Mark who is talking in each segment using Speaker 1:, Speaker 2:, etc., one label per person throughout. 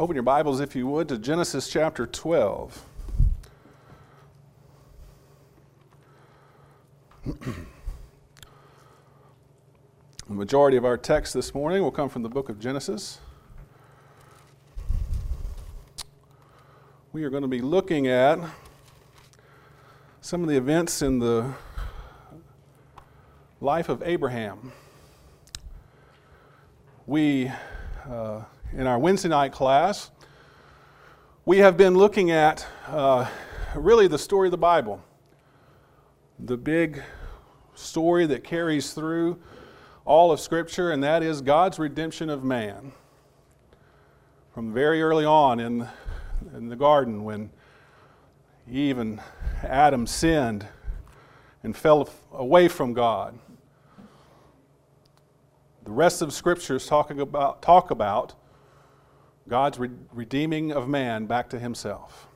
Speaker 1: Open your Bibles, if you would, to Genesis chapter 12. the majority of our text this morning will come from the book of Genesis. We are going to be looking at some of the events in the life of Abraham. We, uh, in our Wednesday night class, we have been looking at uh, really the story of the Bible, the big story that carries through all of Scripture, and that is God's redemption of man. From very early on in, in the garden, when Eve and Adam sinned and fell away from God. The rest of Scriptures talking about, talk about God's re- redeeming of man back to himself.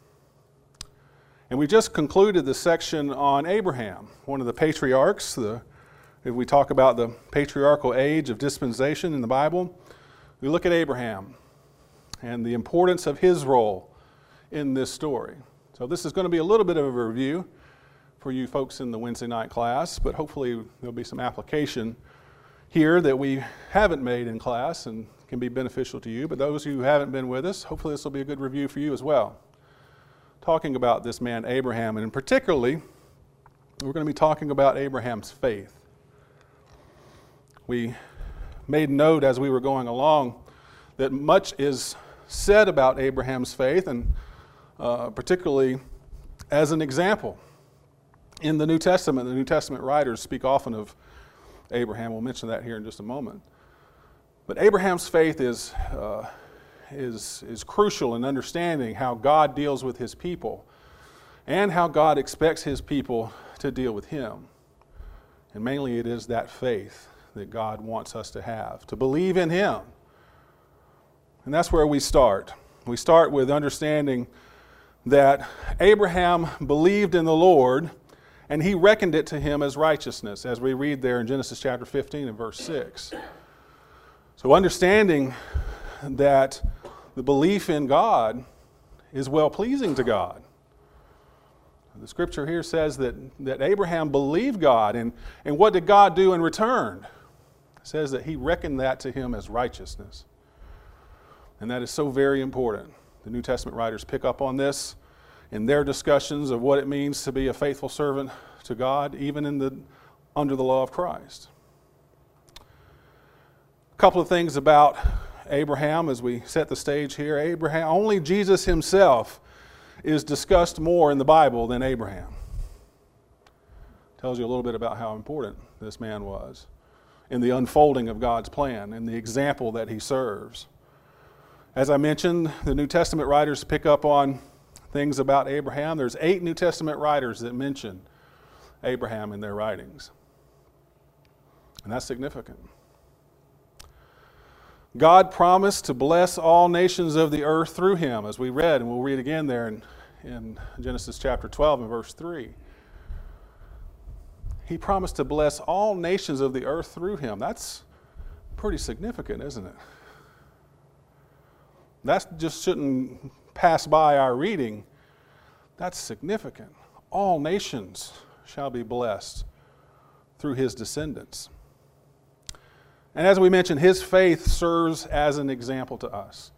Speaker 1: And we just concluded the section on Abraham, one of the patriarchs. The, if we talk about the patriarchal age of dispensation in the Bible, we look at Abraham and the importance of his role in this story. So, this is going to be a little bit of a review for you folks in the Wednesday night class, but hopefully there'll be some application here that we haven't made in class and can be beneficial to you. But those who haven't been with us, hopefully this will be a good review for you as well. Talking about this man, Abraham, and particularly, we're going to be talking about Abraham's faith. We made note as we were going along that much is said about Abraham's faith, and uh, particularly as an example. In the New Testament, the New Testament writers speak often of Abraham. We'll mention that here in just a moment. But Abraham's faith is, uh, is, is crucial in understanding how God deals with his people and how God expects his people to deal with him. And mainly it is that faith that God wants us to have, to believe in him. And that's where we start. We start with understanding that Abraham believed in the Lord and he reckoned it to him as righteousness, as we read there in Genesis chapter 15 and verse 6. So, understanding that the belief in God is well pleasing to God. The scripture here says that, that Abraham believed God, and, and what did God do in return? It says that he reckoned that to him as righteousness. And that is so very important. The New Testament writers pick up on this in their discussions of what it means to be a faithful servant to God, even in the, under the law of Christ. A couple of things about Abraham as we set the stage here. Abraham, only Jesus himself is discussed more in the Bible than Abraham. Tells you a little bit about how important this man was in the unfolding of God's plan and the example that he serves. As I mentioned, the New Testament writers pick up on things about Abraham. There's eight New Testament writers that mention Abraham in their writings. And that's significant. God promised to bless all nations of the earth through him, as we read, and we'll read again there in, in Genesis chapter 12 and verse 3. He promised to bless all nations of the earth through him. That's pretty significant, isn't it? That just shouldn't pass by our reading. That's significant. All nations shall be blessed through his descendants. And as we mentioned, his faith serves as an example to us.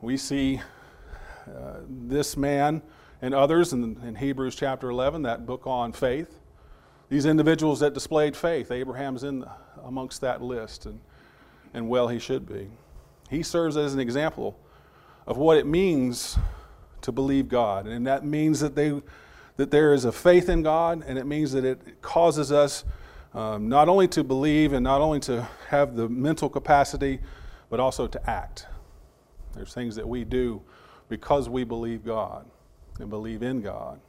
Speaker 1: We see uh, this man and others in, in Hebrews chapter 11, that book on faith. These individuals that displayed faith, Abraham's in the, amongst that list, and, and well, he should be. He serves as an example of what it means to believe God. And that means that, they, that there is a faith in God, and it means that it causes us um, not only to believe and not only to have the mental capacity, but also to act. There's things that we do because we believe God and believe in God.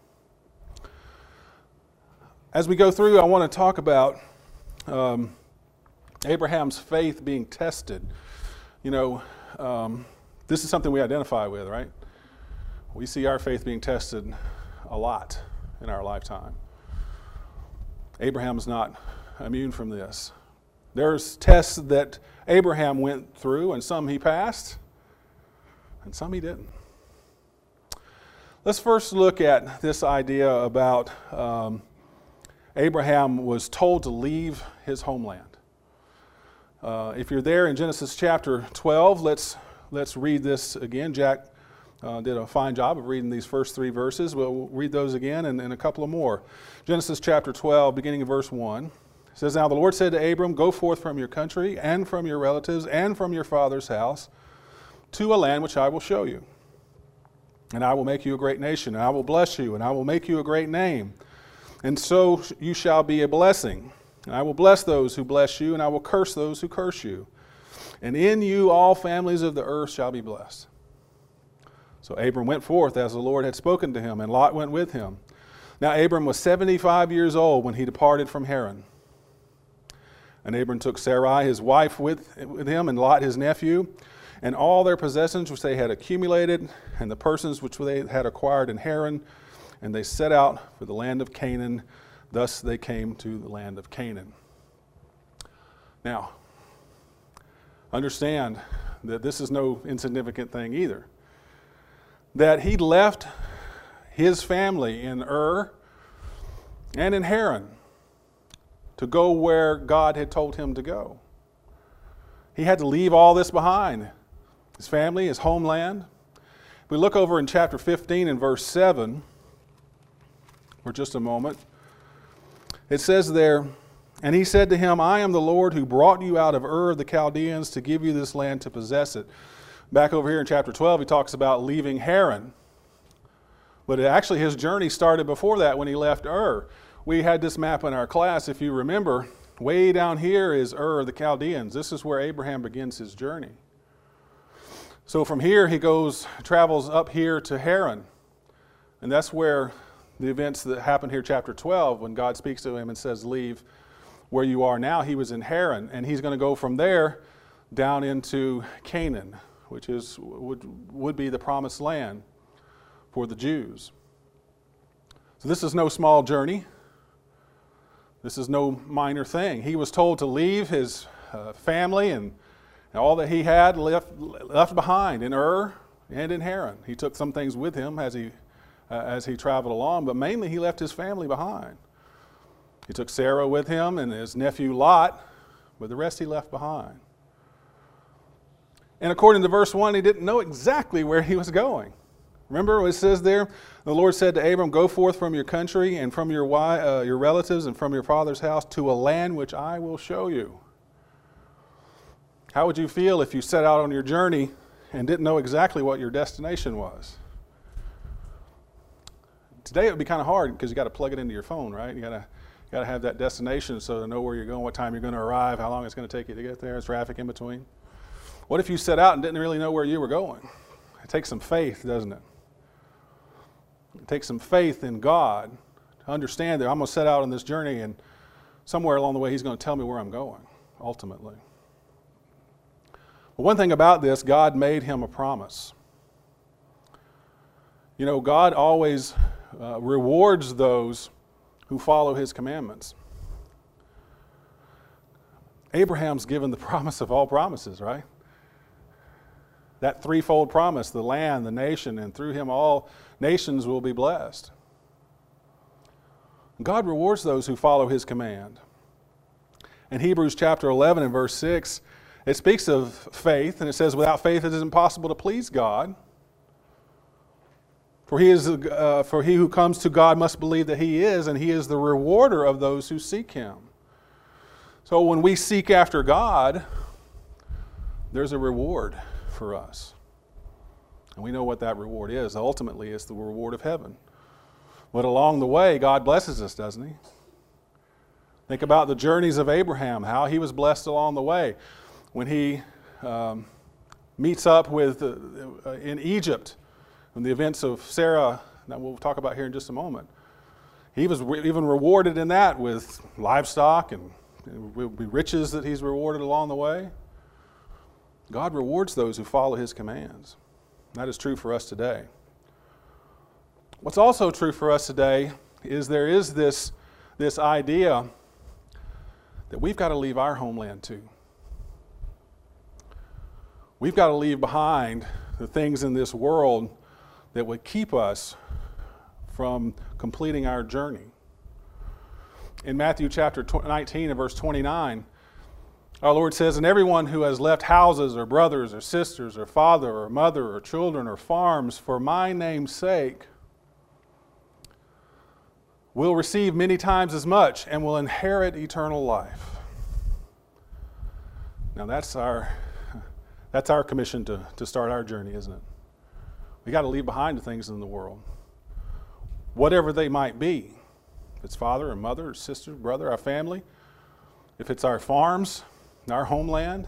Speaker 1: As we go through, I want to talk about um, Abraham's faith being tested. You know, um, this is something we identify with, right? We see our faith being tested a lot in our lifetime. Abraham's not immune from this. There's tests that Abraham went through, and some he passed, and some he didn't. Let's first look at this idea about um, Abraham was told to leave his homeland. Uh, if you're there in Genesis chapter 12, let's, let's read this again. Jack uh, did a fine job of reading these first three verses. We'll read those again and, and a couple of more. Genesis chapter 12, beginning of verse 1. Says, Now the Lord said to Abram, Go forth from your country and from your relatives and from your father's house to a land which I will show you. And I will make you a great nation, and I will bless you, and I will make you a great name. And so you shall be a blessing. And I will bless those who bless you, and I will curse those who curse you. And in you all families of the earth shall be blessed. So Abram went forth as the Lord had spoken to him, and Lot went with him. Now Abram was 75 years old when he departed from Haran. And Abram took Sarai, his wife, with, with him, and Lot, his nephew, and all their possessions which they had accumulated, and the persons which they had acquired in Haran, and they set out for the land of Canaan Thus they came to the land of Canaan. Now, understand that this is no insignificant thing either. That he left his family in Ur and in Haran to go where God had told him to go. He had to leave all this behind his family, his homeland. We look over in chapter 15 and verse 7 for just a moment. It says there, and he said to him, I am the Lord who brought you out of Ur of the Chaldeans to give you this land to possess it. Back over here in chapter 12, he talks about leaving Haran. But actually, his journey started before that when he left Ur. We had this map in our class, if you remember. Way down here is Ur the Chaldeans. This is where Abraham begins his journey. So from here, he goes, travels up here to Haran. And that's where the events that happened here, chapter 12, when God speaks to him and says, Leave where you are now, he was in Haran, and he's going to go from there down into Canaan, which is, would, would be the promised land for the Jews. So this is no small journey. This is no minor thing. He was told to leave his uh, family and, and all that he had left, left behind in Ur and in Haran. He took some things with him as he uh, as he traveled along, but mainly he left his family behind. He took Sarah with him and his nephew Lot, but the rest he left behind. And according to verse 1, he didn't know exactly where he was going. Remember what it says there? The Lord said to Abram, Go forth from your country and from your, uh, your relatives and from your father's house to a land which I will show you. How would you feel if you set out on your journey and didn't know exactly what your destination was? Today it would be kind of hard because you got to plug it into your phone, right? You got to got to have that destination so to know where you're going, what time you're going to arrive, how long it's going to take you to get there, traffic in between. What if you set out and didn't really know where you were going? It takes some faith, doesn't it? It takes some faith in God to understand that I'm going to set out on this journey and somewhere along the way He's going to tell me where I'm going, ultimately. But one thing about this, God made him a promise. You know, God always uh, rewards those who follow his commandments. Abraham's given the promise of all promises, right? That threefold promise the land, the nation, and through him all nations will be blessed. God rewards those who follow his command. In Hebrews chapter 11 and verse 6, it speaks of faith, and it says, Without faith it is impossible to please God. For he, is, uh, for he who comes to God must believe that he is, and he is the rewarder of those who seek him. So when we seek after God, there's a reward for us. And we know what that reward is. Ultimately, it's the reward of heaven. But along the way, God blesses us, doesn't he? Think about the journeys of Abraham, how he was blessed along the way. When he um, meets up with, uh, uh in Egypt, and the events of Sarah that we'll talk about here in just a moment. He was re- even rewarded in that with livestock and, and riches that he's rewarded along the way. God rewards those who follow his commands. That is true for us today. What's also true for us today is there is this, this idea that we've got to leave our homeland too. We've got to leave behind the things in this world that would keep us from completing our journey. In Matthew chapter 19 and verse 29, our Lord says, And everyone who has left houses or brothers or sisters or father or mother or children or farms for my name's sake will receive many times as much and will inherit eternal life. Now that's our that's our commission to, to start our journey, isn't it? We got to leave behind the things in the world. Whatever they might be. If it's father or mother or sister, brother, our family, if it's our farms, our homeland,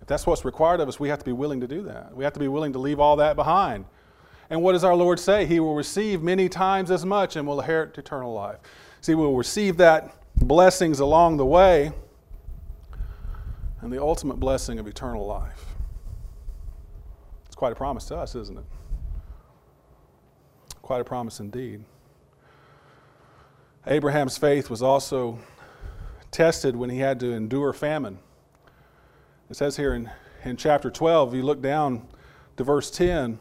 Speaker 1: if that's what's required of us, we have to be willing to do that. We have to be willing to leave all that behind. And what does our Lord say? He will receive many times as much and will inherit eternal life. See, we'll receive that blessings along the way and the ultimate blessing of eternal life. It's quite a promise to us, isn't it? Quite a promise indeed. Abraham's faith was also tested when he had to endure famine. It says here in, in chapter 12, if you look down to verse 10,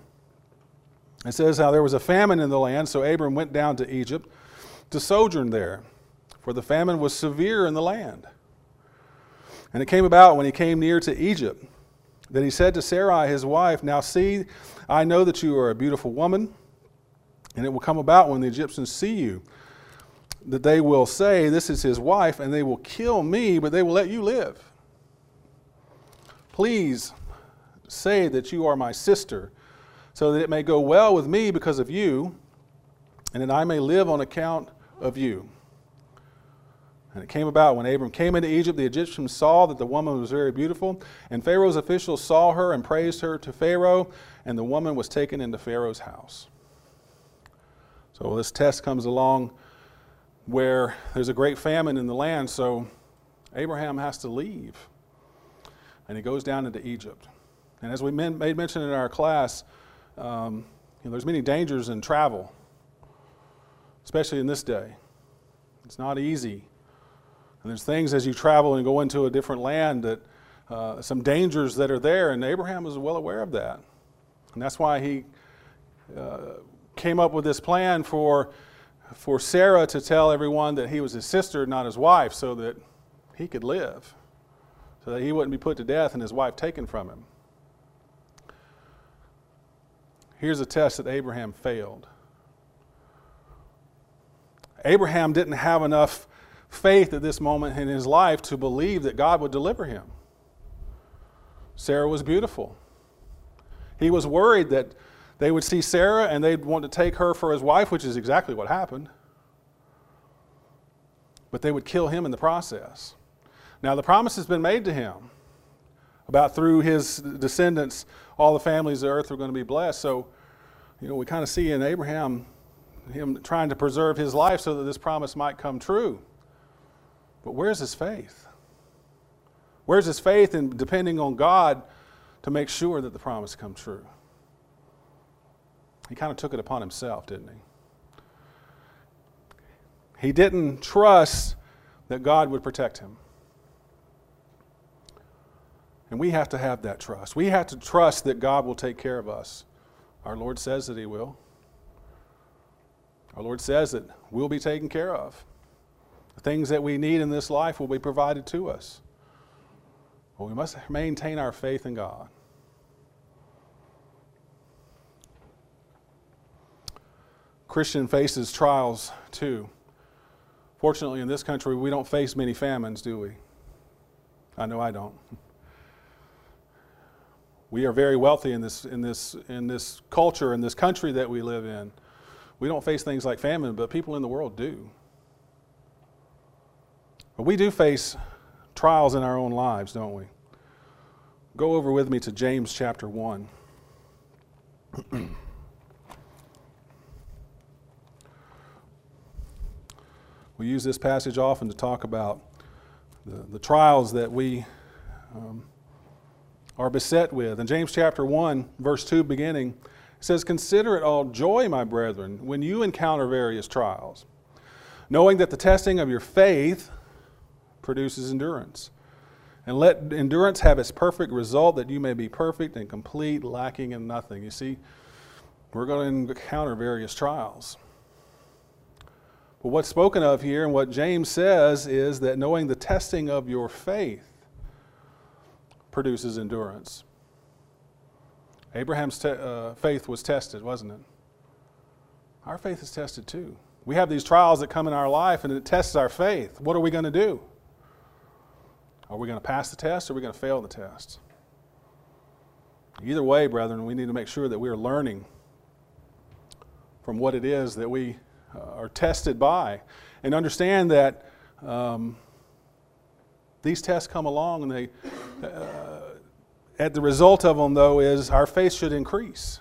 Speaker 1: it says how there was a famine in the land, so Abram went down to Egypt to sojourn there, for the famine was severe in the land. And it came about when he came near to Egypt that he said to Sarai his wife, Now see, I know that you are a beautiful woman, and it will come about when the Egyptians see you that they will say, This is his wife, and they will kill me, but they will let you live. Please say that you are my sister so that it may go well with me because of you, and that I may live on account of you. And it came about when Abram came into Egypt, the Egyptians saw that the woman was very beautiful, and Pharaoh's officials saw her and praised her to Pharaoh, and the woman was taken into Pharaoh's house. So this test comes along where there's a great famine in the land, so Abraham has to leave. And he goes down into Egypt. And as we made mention in our class, um, you know, there's many dangers in travel, especially in this day. It's not easy. And there's things as you travel and go into a different land that uh, some dangers that are there, and Abraham was well aware of that. And that's why he uh, came up with this plan for, for Sarah to tell everyone that he was his sister, not his wife, so that he could live, so that he wouldn't be put to death and his wife taken from him. Here's a test that Abraham failed. Abraham didn't have enough faith at this moment in his life to believe that God would deliver him. Sarah was beautiful. He was worried that they would see Sarah and they'd want to take her for his wife, which is exactly what happened. But they would kill him in the process. Now, the promise has been made to him about through his descendants, all the families of the earth are going to be blessed. So, you know, we kind of see in Abraham him trying to preserve his life so that this promise might come true. But where's his faith? Where's his faith in depending on God to make sure that the promise comes true? He kind of took it upon himself, didn't he? He didn't trust that God would protect him. And we have to have that trust. We have to trust that God will take care of us. Our Lord says that He will. Our Lord says that we'll be taken care of. The things that we need in this life will be provided to us. But we must maintain our faith in God. Christian faces trials too. Fortunately, in this country, we don't face many famines, do we? I know I don't. We are very wealthy in this, in, this, in this culture, in this country that we live in. We don't face things like famine, but people in the world do. But we do face trials in our own lives, don't we? Go over with me to James chapter 1. we use this passage often to talk about the, the trials that we um, are beset with. In James chapter 1, verse 2 beginning, it says, Consider it all joy, my brethren, when you encounter various trials, knowing that the testing of your faith produces endurance. And let endurance have its perfect result, that you may be perfect and complete, lacking in nothing. You see, we're going to encounter various trials. But what's spoken of here and what James says is that knowing the testing of your faith produces endurance. Abraham's te- uh, faith was tested, wasn't it? Our faith is tested too. We have these trials that come in our life and it tests our faith. What are we going to do? Are we going to pass the test or are we going to fail the test? Either way, brethren, we need to make sure that we are learning from what it is that we are tested by and understand that um, these tests come along and they, uh, at the result of them, though, is our faith should increase.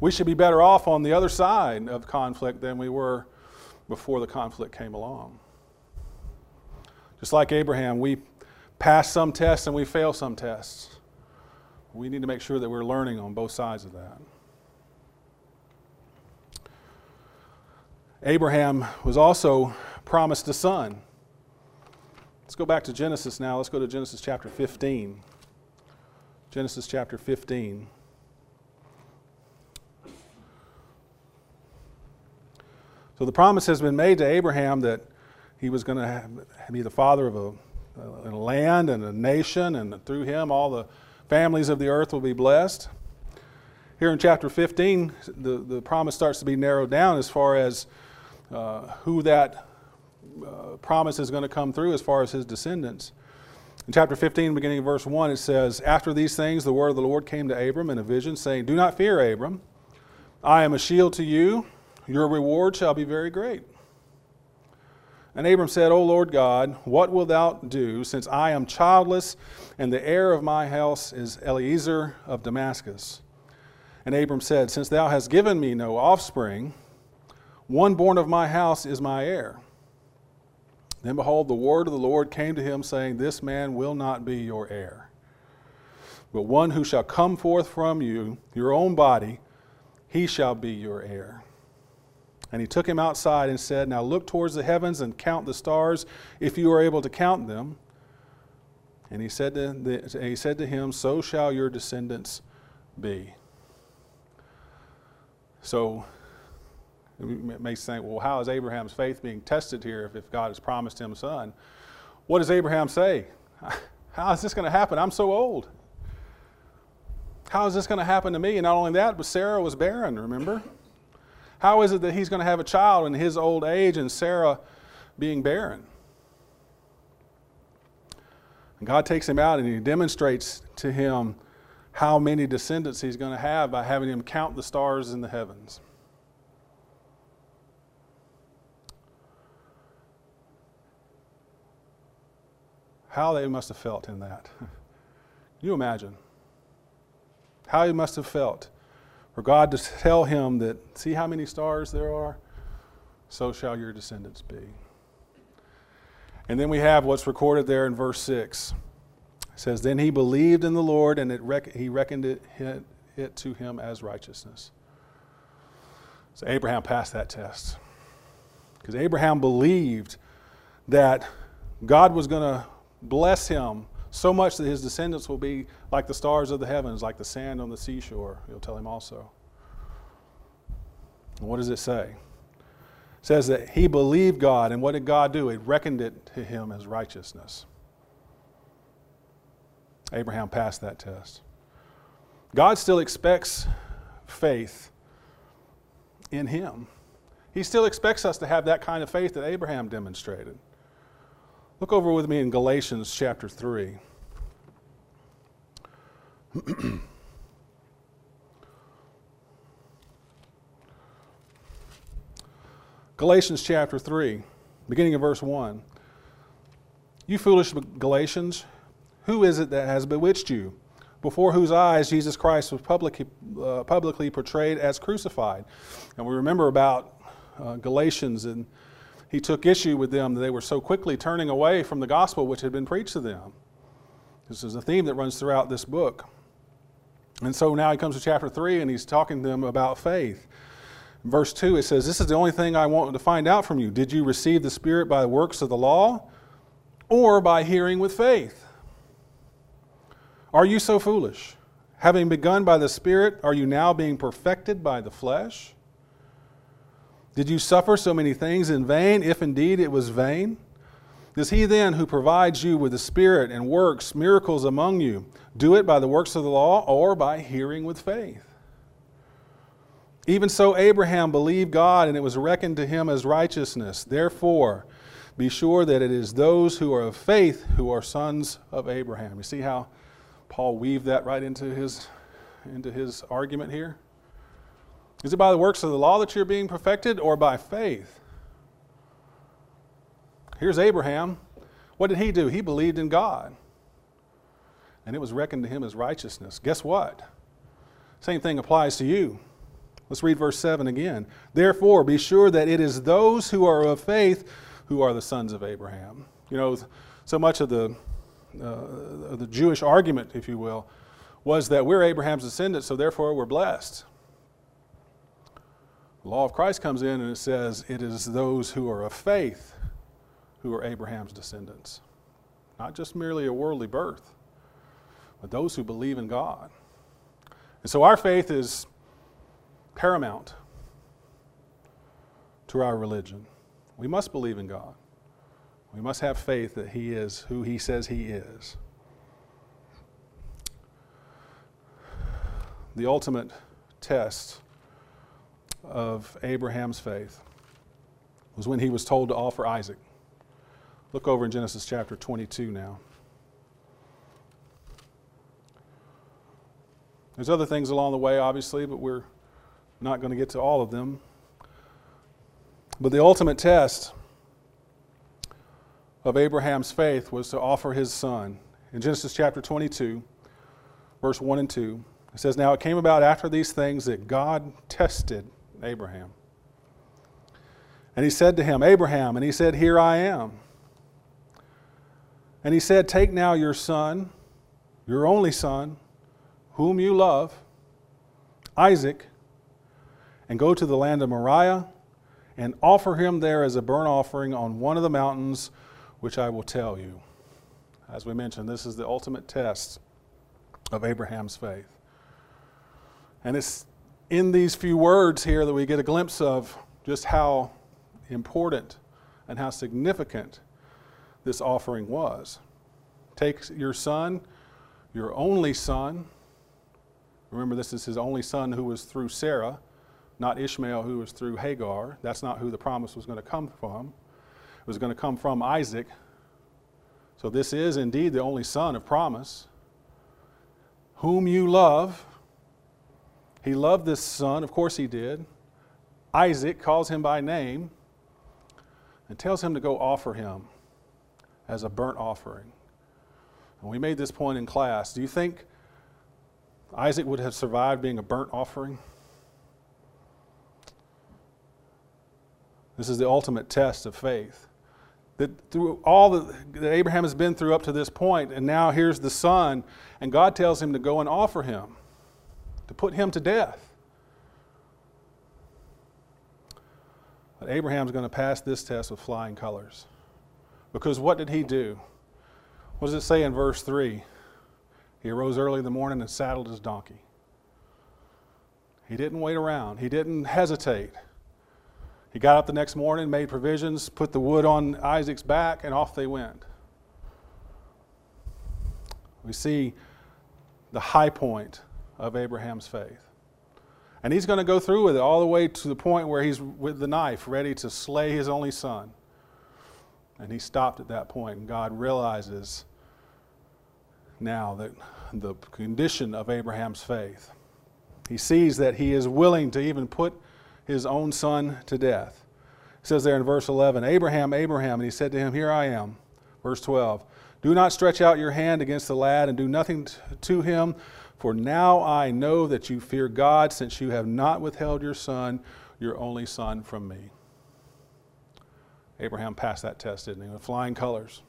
Speaker 1: We should be better off on the other side of conflict than we were before the conflict came along. Just like Abraham, we pass some tests and we fail some tests. We need to make sure that we're learning on both sides of that. Abraham was also promised a son. Let's go back to Genesis now. Let's go to Genesis chapter 15. Genesis chapter 15. So the promise has been made to Abraham that he was going to be the father of a, a, land and a nation, and through him all the families of the earth will be blessed. Here in chapter 15, the, the promise starts to be narrowed down as far as uh, who that uh, promise is going to come through as far as his descendants. In chapter 15, beginning of verse 1, it says, After these things, the word of the Lord came to Abram in a vision, saying, Do not fear, Abram. I am a shield to you. Your reward shall be very great. And Abram said, O Lord God, what wilt thou do, since I am childless, and the heir of my house is Eliezer of Damascus? And Abram said, Since thou hast given me no offspring, one born of my house is my heir. Then behold, the word of the Lord came to him, saying, This man will not be your heir, but one who shall come forth from you, your own body, he shall be your heir. And he took him outside and said, Now look towards the heavens and count the stars, if you are able to count them. And he said to, the, he said to him, So shall your descendants be. So it may think, well, how is Abraham's faith being tested here if, if God has promised him a son? What does Abraham say? How is this going to happen? I'm so old. How is this going to happen to me? And not only that, but Sarah was barren, remember? How is it that he's going to have a child in his old age and Sarah being barren? And God takes him out and he demonstrates to him how many descendants he's going to have by having him count the stars in the heavens. How they must have felt in that. Can you imagine? How he must have felt for God to tell him that, see how many stars there are? So shall your descendants be. And then we have what's recorded there in verse 6. It says, Then he believed in the Lord, and it rec- he reckoned it, it, it to him as righteousness. So Abraham passed that test. Because Abraham believed that God was going to bless him so much that his descendants will be like the stars of the heavens, like the sand on the seashore. He'll tell him also. And what does it say? It says that he believed God, and what did God do? He reckoned it to him as righteousness. Abraham passed that test. God still expects faith in him. He still expects us to have that kind of faith that Abraham demonstrated. Look over with me in Galatians chapter 3. Galatians chapter 3, beginning of verse 1. You foolish Galatians, who is it that has bewitched you? Before whose eyes Jesus Christ was publicly, uh, publicly portrayed as crucified. And we remember about uh, Galatians and he took issue with them that they were so quickly turning away from the gospel which had been preached to them. This is a theme that runs throughout this book. And so now he comes to chapter 3 and he's talking to them about faith. Verse 2, it says, This is the only thing I want to find out from you. Did you receive the Spirit by the works of the law or by hearing with faith? Are you so foolish? Having begun by the Spirit, are you now being perfected by the flesh? Did you suffer so many things in vain, if indeed it was vain? Does he then, who provides you with the Spirit and works miracles among you, do it by the works of the law or by hearing with faith? Even so, Abraham believed God, and it was reckoned to him as righteousness. Therefore, be sure that it is those who are of faith who are sons of Abraham. You see how Paul weaved that right into his, into his argument here? Is it by the works of the law that you're being perfected or by faith? Here's Abraham. What did he do? He believed in God. And it was reckoned to him as righteousness. Guess what? Same thing applies to you. Let's read verse 7 again. Therefore, be sure that it is those who are of faith who are the sons of Abraham. You know, so much of the, uh, the Jewish argument, if you will, was that we're Abraham's descendants, so therefore we're blessed. The law of Christ comes in and it says it is those who are of faith who are Abraham's descendants. Not just merely a worldly birth, but those who believe in God. And so our faith is paramount to our religion. We must believe in God. We must have faith that He is who He says He is. The ultimate test of Abraham's faith was when he was told to offer Isaac. Look over in Genesis chapter 22 now. There's other things along the way, obviously, but we're not going to get to all of them. But the ultimate test of Abraham's faith was to offer his son. In Genesis chapter 22, verse 1 and 2, it says, Now it came about after these things that God tested Abraham. And he said to him, Abraham, and he said, Here I am. And he said, Take now your son, your only son, whom you love, Isaac, and go to the land of Moriah and offer him there as a burnt offering on one of the mountains which I will tell you. As we mentioned, this is the ultimate test of Abraham's faith. And it's in these few words here that we get a glimpse of just how important and how significant this offering was. Take your son, your only son. Remember, this is his only son who was through Sarah not Ishmael, who was through Hagar. That's not who the promise was going to come from. It was going to come from Isaac. So this is indeed the only son of promise, whom you love. He loved this son, of course he did. Isaac calls him by name and tells him to go offer him as a burnt offering. And we made this point in class. Do you think Isaac would have survived being a burnt offering? This is the ultimate test of faith. That through all that, that Abraham has been through up to this point, and now here's the son, and God tells him to go and offer him, to put him to death. But Abraham's going to pass this test with flying colors. Because what did he do? What does it say in verse 3? He arose early in the morning and saddled his donkey. He didn't wait around, he didn't hesitate. He got up the next morning, made provisions, put the wood on Isaac's back, and off they went. We see the high point of Abraham's faith. And he's going to go through with it all the way to the point where he's with the knife, ready to slay his only son. And he stopped at that point, and God realizes now that the condition of Abraham's faith. He sees that he is willing to even put his own son to death. It says there in verse 11, Abraham, Abraham, and he said to him, Here I am. Verse 12, Do not stretch out your hand against the lad and do nothing to him, for now I know that you fear God, since you have not withheld your son, your only son, from me. Abraham passed that test, didn't he? With flying colors.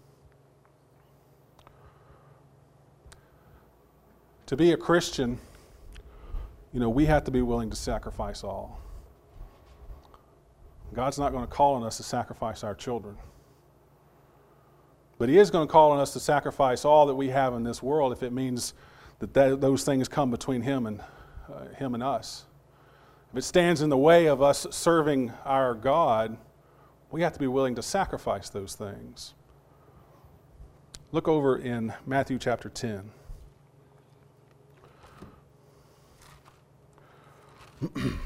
Speaker 1: To be a Christian, you know, we have to be willing to sacrifice all. God's not going to call on us to sacrifice our children. But He is going to call on us to sacrifice all that we have in this world if it means that, that those things come between Him and, uh, him and us. If it stands in the way of us serving our God, we have to be willing to sacrifice those things. Look over in Matthew chapter 10.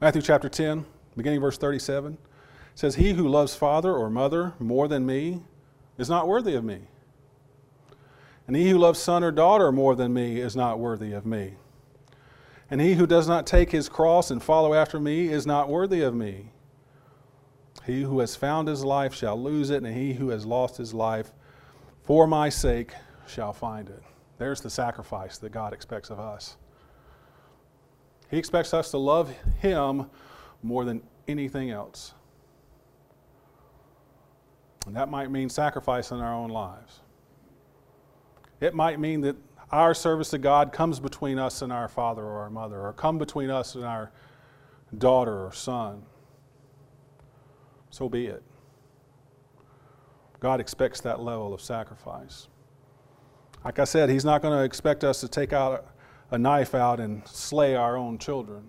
Speaker 1: Matthew chapter 10, beginning verse 37, says, He who loves father or mother more than me is not worthy of me. And he who loves son or daughter more than me is not worthy of me. And he who does not take his cross and follow after me is not worthy of me. He who has found his life shall lose it, and he who has lost his life for my sake shall find it. There's the sacrifice that God expects of us. He expects us to love Him more than anything else. And that might mean sacrificing our own lives. It might mean that our service to God comes between us and our father or our mother, or come between us and our daughter or son. So be it. God expects that level of sacrifice. Like I said, He's not going to expect us to take out a knife out and slay our own children.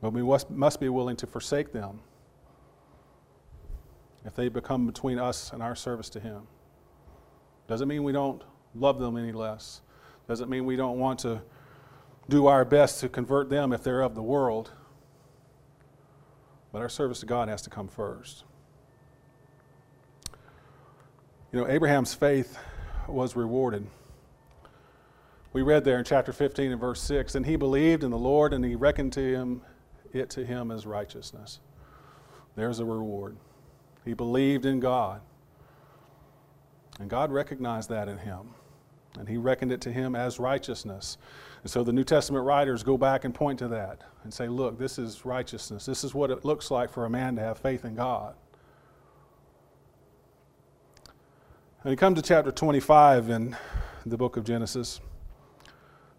Speaker 1: But we must be willing to forsake them if they become between us and our service to Him. Doesn't mean we don't love them any less. Doesn't mean we don't want to do our best to convert them if they're of the world. But our service to God has to come first. You know, Abraham's faith was rewarded. We read there in chapter 15 and verse 6 and he believed in the Lord and he reckoned to him it to him as righteousness. There's a reward. He believed in God. And God recognized that in him. And he reckoned it to him as righteousness. And so the New Testament writers go back and point to that and say, look, this is righteousness. This is what it looks like for a man to have faith in God. And you come to chapter 25 in the book of Genesis.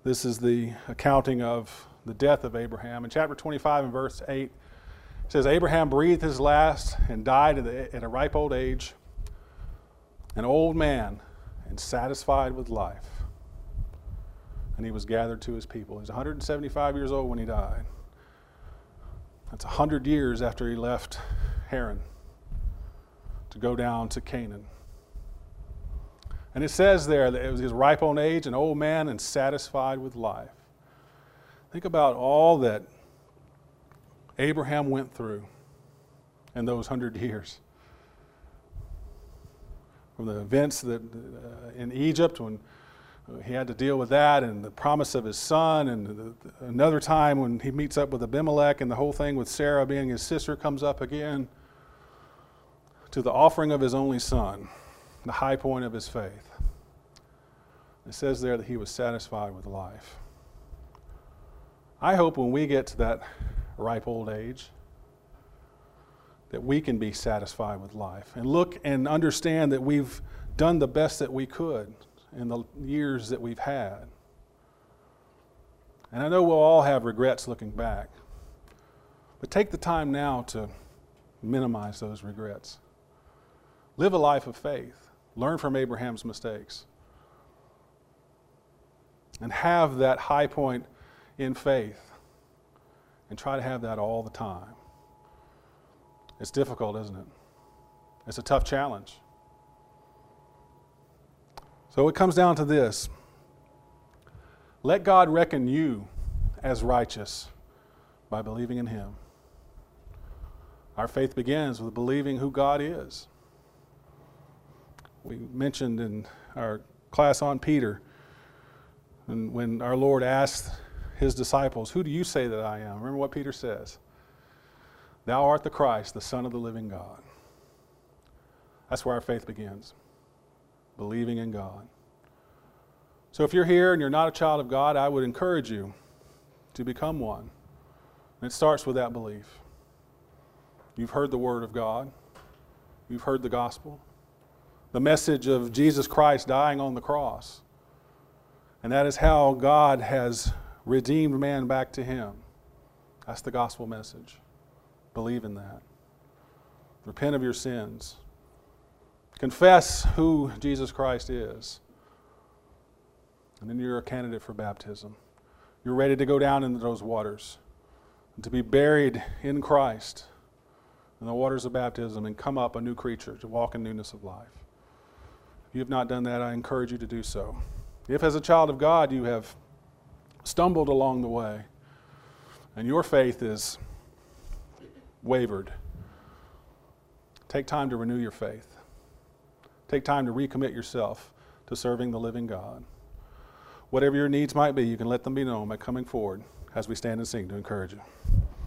Speaker 1: This is the accounting of the death of Abraham. In chapter 25 and verse 8, it says, Abraham breathed his last and died at a ripe old age, an old man and satisfied with life. And he was gathered to his people. He was 175 years old when he died. That's 100 years after he left Haran to go down to Canaan. And it says there that it was his ripe old age, an old man, and satisfied with life. Think about all that Abraham went through in those hundred years. From the events that uh, in Egypt when he had to deal with that, and the promise of his son, and the, the, another time when he meets up with Abimelech, and the whole thing with Sarah being his sister comes up again, to the offering of his only son the high point of his faith. It says there that he was satisfied with life. I hope when we get to that ripe old age, that we can be satisfied with life and look and understand that we've done the best that we could in the years that we've had. And I know we'll all have regrets looking back, but take the time now to minimize those regrets. Live a life of faith. Learn from Abraham's mistakes. And have that high point in faith. And try to have that all the time. It's difficult, isn't it? It's a tough challenge. So it comes down to this let God reckon you as righteous by believing in Him. Our faith begins with believing who God is we mentioned in our class on Peter, and when our Lord asked his disciples, Who do you say that I am? Remember what Peter says Thou art the Christ, the Son of the living God. That's where our faith begins believing in God. So if you're here and you're not a child of God, I would encourage you to become one. And it starts with that belief. You've heard the Word of God, you've heard the gospel the message of Jesus Christ dying on the cross. And that is how God has redeemed man back to Him. That's the gospel message. Believe in that. Repent of your sins. Confess who Jesus Christ is. And then you're a candidate for baptism. You're ready to go down into those waters and to be buried in Christ in the waters of baptism and come up a new creature to walk in newness of life. If you have not done that, I encourage you to do so. If, as a child of God, you have stumbled along the way and your faith is wavered, take time to renew your faith. Take time to recommit yourself to serving the living God. Whatever your needs might be, you can let them be known by coming forward as we stand and sing to encourage you.